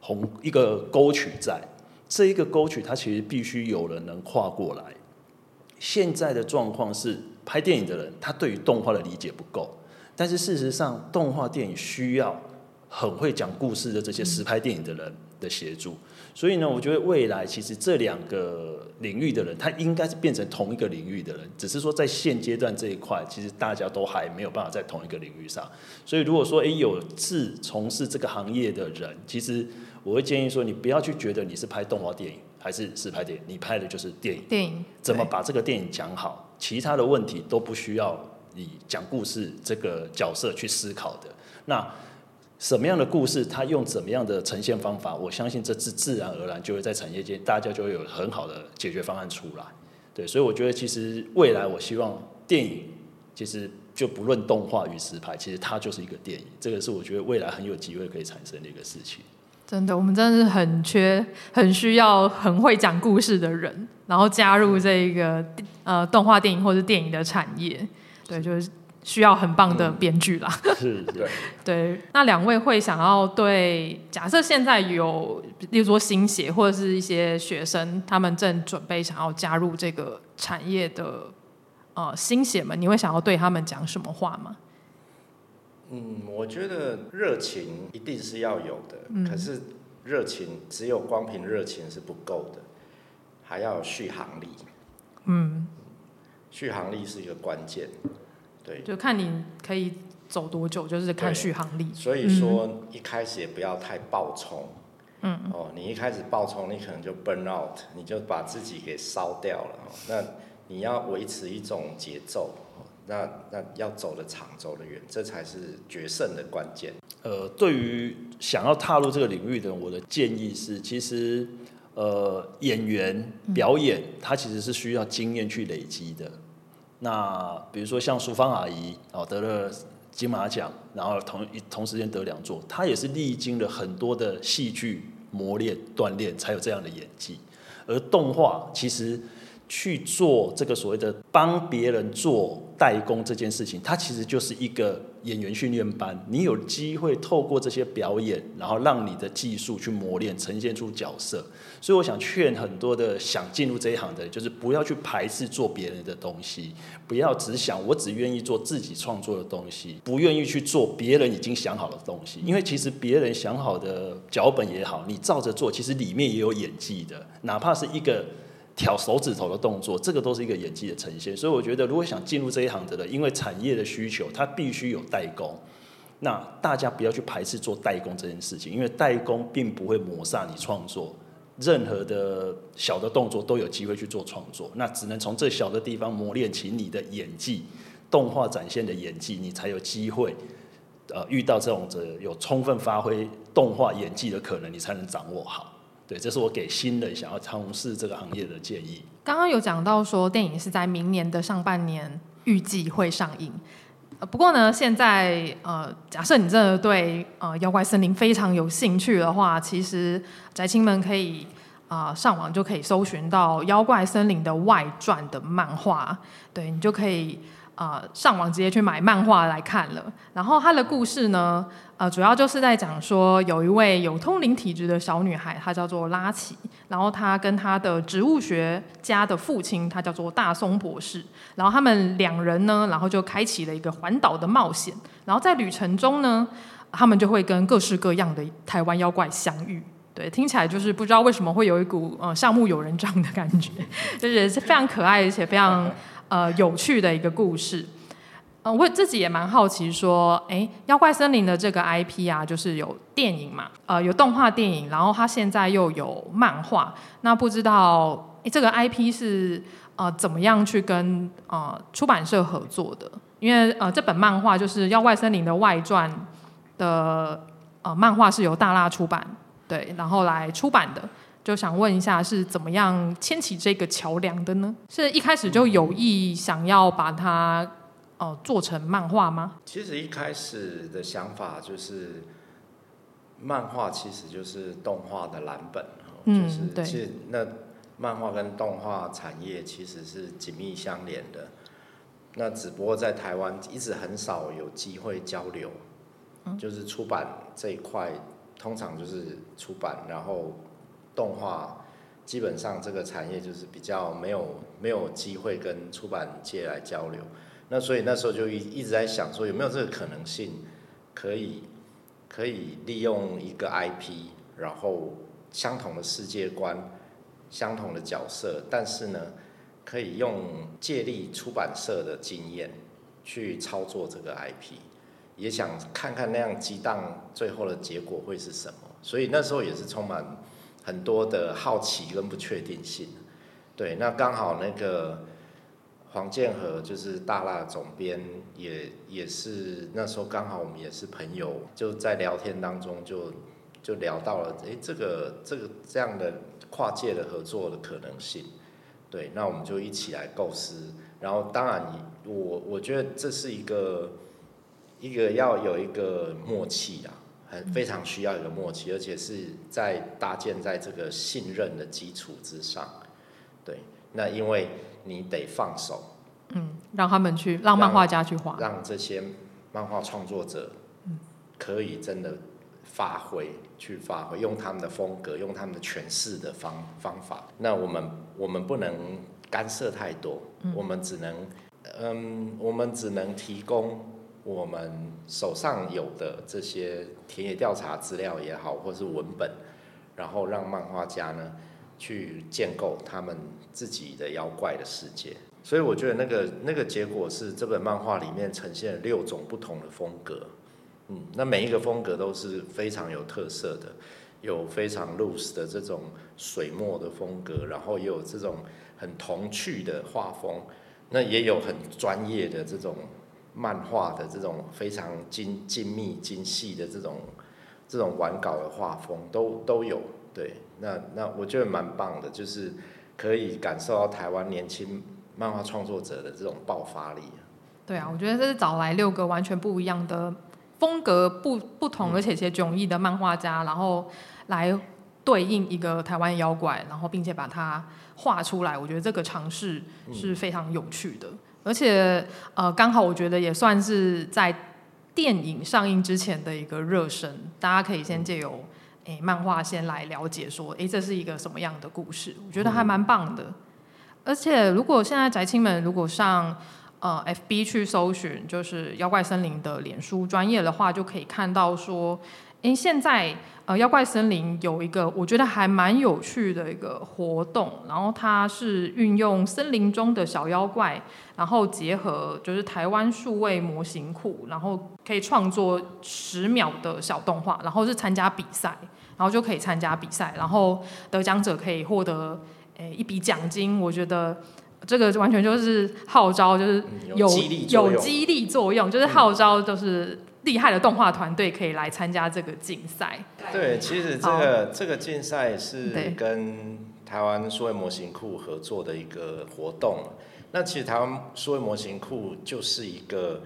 红一个沟渠在，这一个沟渠它其实必须有人能跨过来。现在的状况是，拍电影的人他对于动画的理解不够，但是事实上，动画电影需要很会讲故事的这些实拍电影的人的协助。所以呢，我觉得未来其实这两个领域的人，他应该是变成同一个领域的人，只是说在现阶段这一块，其实大家都还没有办法在同一个领域上。所以如果说诶有志从事这个行业的人，其实我会建议说，你不要去觉得你是拍动画电影还是实拍电影，你拍的就是电影。电影怎么把这个电影讲好，其他的问题都不需要你讲故事这个角色去思考的。那。什么样的故事，它用怎么样的呈现方法，我相信这自自然而然就会在产业界，大家就会有很好的解决方案出来。对，所以我觉得其实未来，我希望电影其实就不论动画与实拍，其实它就是一个电影。这个是我觉得未来很有机会可以产生的一个事情。真的，我们真的是很缺、很需要很会讲故事的人，然后加入这个呃动画电影或者电影的产业。对，就是。需要很棒的编剧啦，嗯，是，对，对。那两位会想要对，假设现在有，例如说新血或者是一些学生，他们正准备想要加入这个产业的呃新血们，你会想要对他们讲什么话吗？嗯，我觉得热情一定是要有的，嗯，可是热情只有光凭热情是不够的，还要有续航力。嗯，续航力是一个关键。对，就看你可以走多久，就是看续航力。所以说，一开始也不要太暴冲。嗯。哦，你一开始暴冲，你可能就 burn out，你就把自己给烧掉了。那你要维持一种节奏，那那要走得长，走得远，这才是决胜的关键。呃，对于想要踏入这个领域的人，我的建议是，其实呃，演员表演，它其实是需要经验去累积的。那比如说像淑芳阿姨哦，得了金马奖，然后同一同时间得两座，她也是历经了很多的戏剧磨练锻炼，才有这样的演技。而动画其实去做这个所谓的帮别人做代工这件事情，它其实就是一个。演员训练班，你有机会透过这些表演，然后让你的技术去磨练，呈现出角色。所以我想劝很多的想进入这一行的，就是不要去排斥做别人的东西，不要只想我只愿意做自己创作的东西，不愿意去做别人已经想好的东西。因为其实别人想好的脚本也好，你照着做，其实里面也有演技的，哪怕是一个。挑手指头的动作，这个都是一个演技的呈现。所以我觉得，如果想进入这一行的人，因为产业的需求，他必须有代工。那大家不要去排斥做代工这件事情，因为代工并不会抹杀你创作。任何的小的动作都有机会去做创作，那只能从这小的地方磨练起你的演技，动画展现的演技，你才有机会。呃，遇到这种的有充分发挥动画演技的可能，你才能掌握好。对，这是我给新人想要从事这个行业的建议。刚刚有讲到说，电影是在明年的上半年预计会上映。不过呢，现在呃，假设你真的对呃《妖怪森林》非常有兴趣的话，其实宅青们可以啊、上网就可以搜寻到《妖怪森林》的外传的漫画，对，你就可以。啊、上网直接去买漫画来看了。然后他的故事呢，呃，主要就是在讲说，有一位有通灵体质的小女孩，她叫做拉奇。然后她跟她的植物学家的父亲，他叫做大松博士。然后他们两人呢，然后就开启了一个环岛的冒险。然后在旅程中呢，他们就会跟各式各样的台湾妖怪相遇。对，听起来就是不知道为什么会有一股呃像木友人这样的感觉，就是非常可爱而且非常。呃，有趣的一个故事。呃，我自己也蛮好奇，说，哎，《妖怪森林》的这个 IP 啊，就是有电影嘛，呃，有动画电影，然后它现在又有漫画。那不知道，这个 IP 是呃怎么样去跟呃出版社合作的？因为呃，这本漫画就是《妖怪森林》的外传的呃漫画是由大辣出版，对，然后来出版的。就想问一下，是怎么样牵起这个桥梁的呢？是一开始就有意想要把它呃做成漫画吗？其实一开始的想法就是，漫画其实就是动画的蓝本，嗯，就是对，其实那漫画跟动画产业其实是紧密相连的。那只不过在台湾一直很少有机会交流，嗯，就是出版这一块，通常就是出版，然后。动画基本上这个产业就是比较没有没有机会跟出版界来交流，那所以那时候就一一直在想说有没有这个可能性可以可以利用一个 IP，然后相同的世界观、相同的角色，但是呢，可以用借力出版社的经验去操作这个 IP，也想看看那样激荡最后的结果会是什么。所以那时候也是充满很多的好奇跟不确定性。对，那刚好那个。黄建和就是大辣总编，也也是那时候刚好我们也是朋友，就在聊天当中就就聊到了，哎，这个这个这样的跨界的合作的可能性，对，那我们就一起来构思，然后当然我我觉得这是一个一个要有一个默契啊，很非常需要一个默契，而且是在搭建在这个信任的基础之上，对，那因为。你得放手，嗯，让他们去，让漫画家去画，让这些漫画创作者，可以真的发挥，去发挥，用他们的风格，用他们的诠释的方方法。那我们我们不能干涉太多，嗯，我们只能，嗯，我们只能提供我们手上有的这些田野调查资料也好，或是文本，然后让漫画家呢。去建构他们自己的妖怪的世界，所以我觉得那个那个结果是这本漫画里面呈现了六种不同的风格，嗯，那每一个风格都是非常有特色的，有非常 loose 的这种水墨的风格，然后也有这种很童趣的画风，那也有很专业的这种漫画的这种非常精精密精细的这种这种完稿的画风都都有。对，那那我觉得蛮棒的，就是可以感受到台湾年轻漫画创作者的这种爆发力。对啊，我觉得这是找来六个完全不一样的风格不不同而且且迥异的漫画家，然后来对应一个台湾妖怪，然后并且把它画出来。我觉得这个尝试是非常有趣的，而且呃，刚好我觉得也算是在电影上映之前的一个热身，大家可以先借由。诶，漫画先来了解说，诶，这是一个什么样的故事？我觉得还蛮棒的。嗯、而且，如果现在宅青们如果上呃 FB 去搜寻，就是妖怪森林的脸书专业的话，就可以看到说，诶，现在呃妖怪森林有一个我觉得还蛮有趣的一个活动，然后它是运用森林中的小妖怪，然后结合就是台湾数位模型库，然后可以创作十秒的小动画，然后是参加比赛。然后就可以参加比赛，然后得奖者可以获得诶一笔奖金。我觉得这个完全就是号召，就是有、嗯、有激励作用，就是号召就是厉害的动画团队可以来参加这个竞赛。对，其实这个这个竞赛是跟台湾数位模型库合作的一个活动。那其实台湾数位模型库就是一个。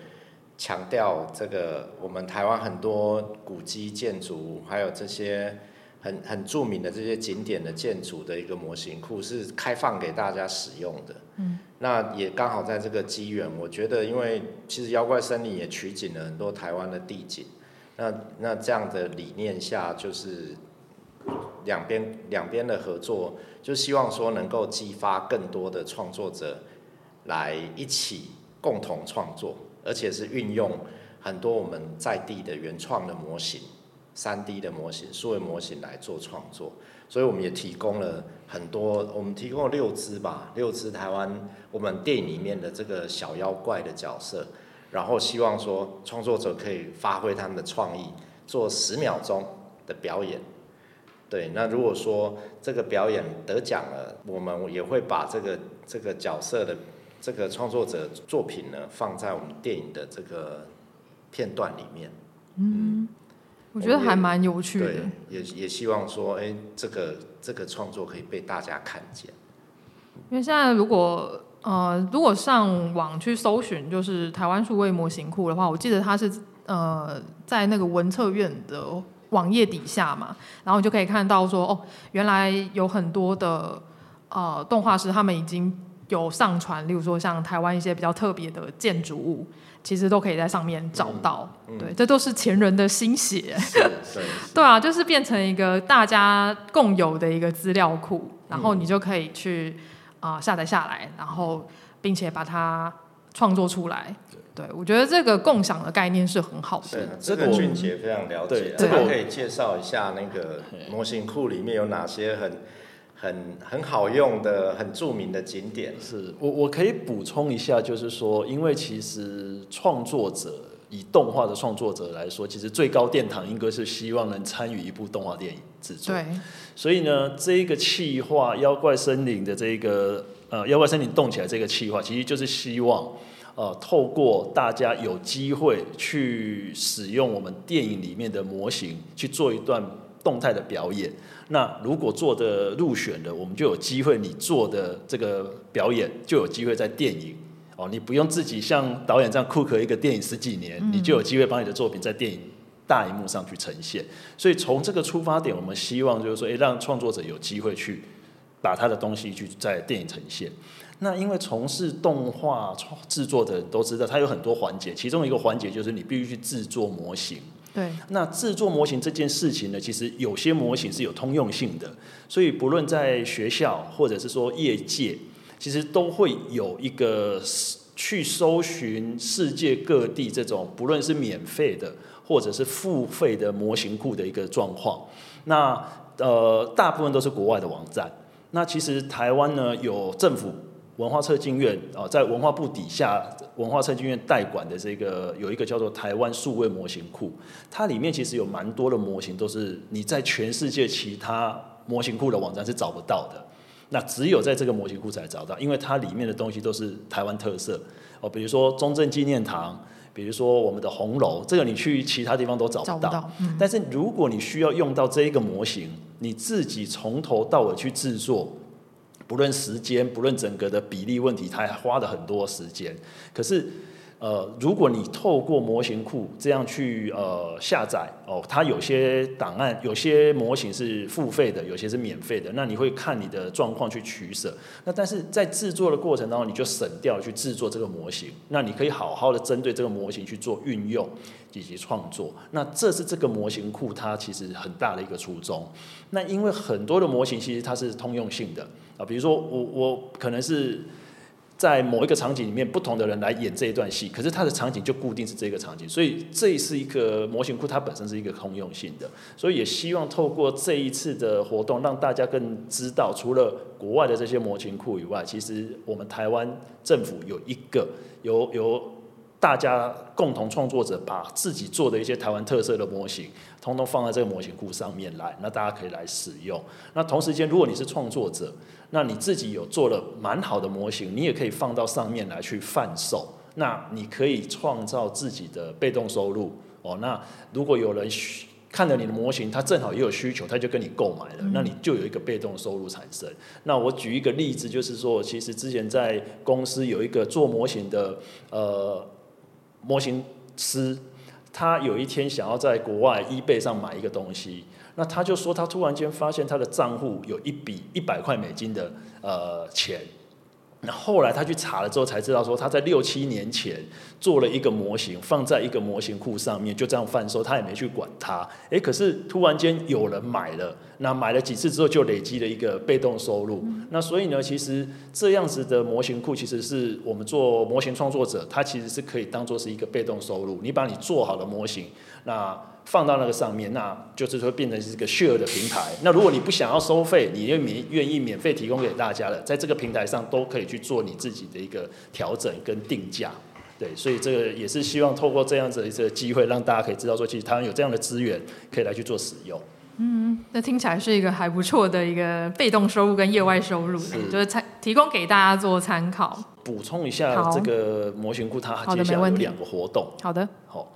强调这个，我们台湾很多古迹建筑，还有这些很很著名的这些景点的建筑的一个模型库，是开放给大家使用的。嗯，那也刚好在这个机缘，我觉得，因为其实妖怪森林也取景了很多台湾的地景，那那这样的理念下，就是两边两边的合作，就希望说能够激发更多的创作者来一起共同创作。而且是运用很多我们在地的原创的模型、三 D 的模型、数位模型来做创作，所以我们也提供了很多，我们提供了六只吧，六只台湾我们电影里面的这个小妖怪的角色，然后希望说创作者可以发挥他们的创意，做十秒钟的表演。对，那如果说这个表演得奖了，我们也会把这个这个角色的。这个创作者作品呢，放在我们电影的这个片段里面。嗯，我觉得还蛮有趣的。对，也也希望说，哎，这个这个创作可以被大家看见。因为现在如果呃，如果上网去搜寻，就是台湾数位模型库的话，我记得它是呃在那个文策院的网页底下嘛，然后你就可以看到说，哦，原来有很多的呃动画师他们已经。有上传，例如说像台湾一些比较特别的建筑物，其实都可以在上面找到。嗯嗯、对，这都是前人的心血。对啊，就是变成一个大家共有的一个资料库，然后你就可以去啊、呃、下载下来，然后并且把它创作出来。对，我觉得这个共享的概念是很好的。对，这个俊杰非常了解，这个可以介绍一下那个模型库里面有哪些很很很好用的、很著名的景点。是我我可以补充一下，就是说，因为其实创作者以动画的创作者来说，其实最高殿堂应该是希望能参与一部动画电影制作。对，所以呢，这一个企划妖怪森林的这个呃妖怪森林动起来这个企划，其实就是希望。呃，透过大家有机会去使用我们电影里面的模型去做一段动态的表演，那如果做的入选的，我们就有机会，你做的这个表演就有机会在电影哦，你不用自己像导演这样酷磕一个电影十几年，你就有机会把你的作品在电影大荧幕上去呈现。所以从这个出发点，我们希望就是说，诶，让创作者有机会去把他的东西去在电影呈现。那因为从事动画创制作的人都知道，它有很多环节，其中一个环节就是你必须去制作模型。对。那制作模型这件事情呢，其实有些模型是有通用性的，所以不论在学校或者是说业界，其实都会有一个去搜寻世界各地这种不论是免费的或者是付费的模型库的一个状况。那呃，大部分都是国外的网站。那其实台湾呢，有政府。文化策进院啊，在文化部底下，文化策进院代管的这个有一个叫做台湾数位模型库，它里面其实有蛮多的模型，都是你在全世界其他模型库的网站是找不到的，那只有在这个模型库才找到，因为它里面的东西都是台湾特色哦，比如说中正纪念堂，比如说我们的红楼，这个你去其他地方都找不到。不到。嗯。但是如果你需要用到这一个模型，你自己从头到尾去制作。不论时间，不论整个的比例问题，它还花了很多时间。可是，呃，如果你透过模型库这样去呃下载哦，它有些档案，有些模型是付费的，有些是免费的。那你会看你的状况去取舍。那但是在制作的过程当中，你就省掉去制作这个模型。那你可以好好的针对这个模型去做运用以及创作。那这是这个模型库它其实很大的一个初衷。那因为很多的模型其实它是通用性的。啊，比如说我我可能是在某一个场景里面，不同的人来演这一段戏，可是它的场景就固定是这个场景，所以这是一个模型库，它本身是一个通用性的，所以也希望透过这一次的活动，让大家更知道，除了国外的这些模型库以外，其实我们台湾政府有一个有有。大家共同创作者把自己做的一些台湾特色的模型，通通放在这个模型库上面来，那大家可以来使用。那同时间，如果你是创作者，那你自己有做了蛮好的模型，你也可以放到上面来去贩售。那你可以创造自己的被动收入哦。那如果有人看了你的模型，他正好也有需求，他就跟你购买了，那你就有一个被动收入产生。那我举一个例子，就是说，其实之前在公司有一个做模型的，呃。模型师，他有一天想要在国外 eBay 上买一个东西，那他就说他突然间发现他的账户有一笔一百块美金的呃钱。那后来他去查了之后才知道，说他在六七年前做了一个模型，放在一个模型库上面，就这样贩售，他也没去管它。诶，可是突然间有人买了，那买了几次之后就累积了一个被动收入。那所以呢，其实这样子的模型库，其实是我们做模型创作者，他其实是可以当做是一个被动收入。你把你做好的模型，那。放到那个上面，那就是说变成是一个 share 的平台。那如果你不想要收费，你愿免愿意免费提供给大家的，在这个平台上都可以去做你自己的一个调整跟定价。对，所以这个也是希望透过这样子的一个机会，让大家可以知道说，其实台湾有这样的资源可以来去做使用。嗯，那听起来是一个还不错的一个被动收入跟业外收入，是就是参提供给大家做参考。补充一下，这个模型库它接下来有两个活动。好的，好，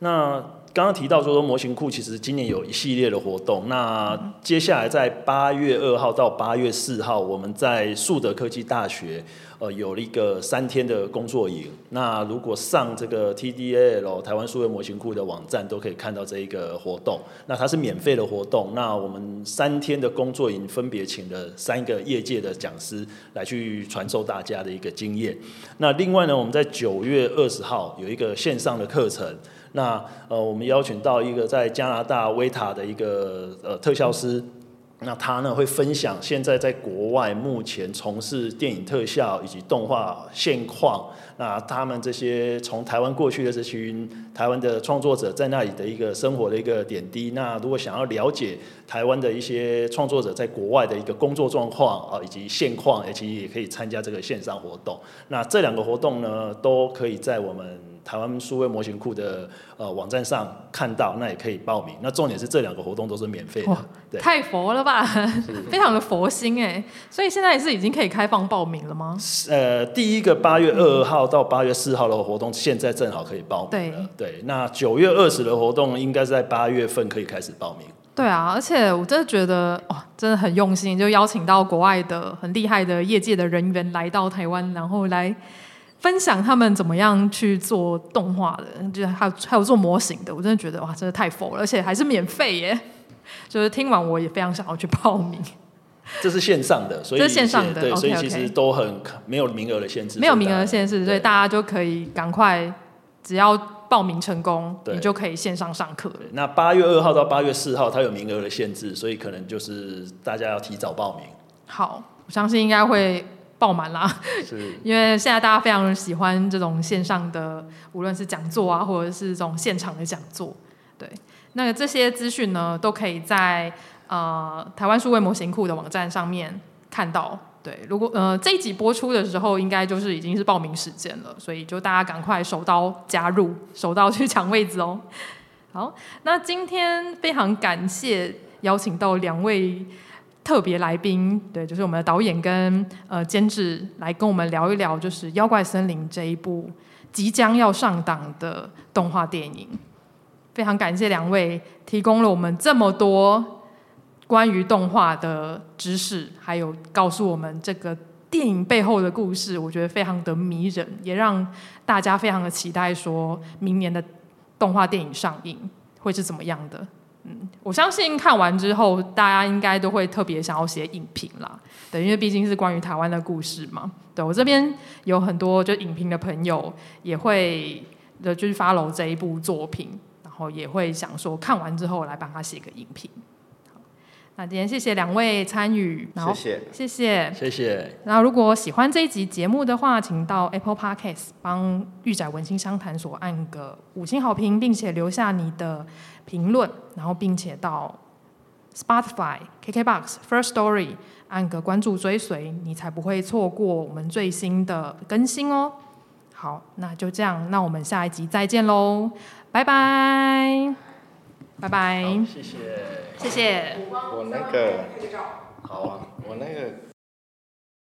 那。刚刚提到说，说模型库其实今年有一系列的活动。那接下来在八月二号到八月四号，我们在树德科技大学呃有了一个三天的工作营。那如果上这个 TDAL 台湾数位模型库的网站，都可以看到这一个活动。那它是免费的活动。那我们三天的工作营分别请了三个业界的讲师来去传授大家的一个经验。那另外呢，我们在九月二十号有一个线上的课程。那呃，我们邀请到一个在加拿大威塔的一个呃特效师，那他呢会分享现在在国外目前从事电影特效以及动画现况。那他们这些从台湾过去的这群台湾的创作者在那里的一个生活的一个点滴。那如果想要了解台湾的一些创作者在国外的一个工作状况啊，以及现况，其实也可以参加这个线上活动。那这两个活动呢，都可以在我们。台湾数位模型库的呃网站上看到，那也可以报名。那重点是这两个活动都是免费的，对，太佛了吧，非常的佛心哎。所以现在是已经可以开放报名了吗？呃，第一个八月二号到八月四号的活动，现在正好可以报名了。对，对，那九月二十的活动，应该是在八月份可以开始报名。对啊，而且我真的觉得哇，真的很用心，就邀请到国外的很厉害的业界的人员来到台湾，然后来。分享他们怎么样去做动画的，就是还有还有做模型的，我真的觉得哇，真的太佛了，而且还是免费耶！就是听完我也非常想要去报名。这是线上的，所以这是线上的，对，okay, okay 所以其实都很没有名额的限制，没有名额限制，所以大家就可以赶快，只要报名成功，你就可以线上上课了。那八月二号到八月四号，它有名额的限制，所以可能就是大家要提早报名。好，我相信应该会。爆满啦，是，因为现在大家非常喜欢这种线上的，无论是讲座啊，或者是这种现场的讲座，对，那这些资讯呢，都可以在呃台湾数位模型库的网站上面看到。对，如果呃这一集播出的时候，应该就是已经是报名时间了，所以就大家赶快手刀加入，手刀去抢位子哦。好，那今天非常感谢邀请到两位。特别来宾，对，就是我们的导演跟呃监制来跟我们聊一聊，就是《妖怪森林》这一部即将要上档的动画电影。非常感谢两位提供了我们这么多关于动画的知识，还有告诉我们这个电影背后的故事，我觉得非常的迷人，也让大家非常的期待，说明年的动画电影上映会是怎么样的。我相信看完之后，大家应该都会特别想要写影评啦。对，因为毕竟是关于台湾的故事嘛。对，我这边有很多就影评的朋友，也会的就是发楼这一部作品，然后也会想说看完之后来帮他写个影评。那今天谢谢两位参与，然后谢谢谢谢谢谢。然后如果喜欢这一集节目的话，请到 Apple Podcast 帮玉宅文青商谈所按个五星好评，并且留下你的评论，然后并且到 Spotify、KKBox、First Story 按个关注追随，你才不会错过我们最新的更新哦。好，那就这样，那我们下一集再见喽，拜拜。拜拜，谢谢，谢谢。我那个，好啊，我那个。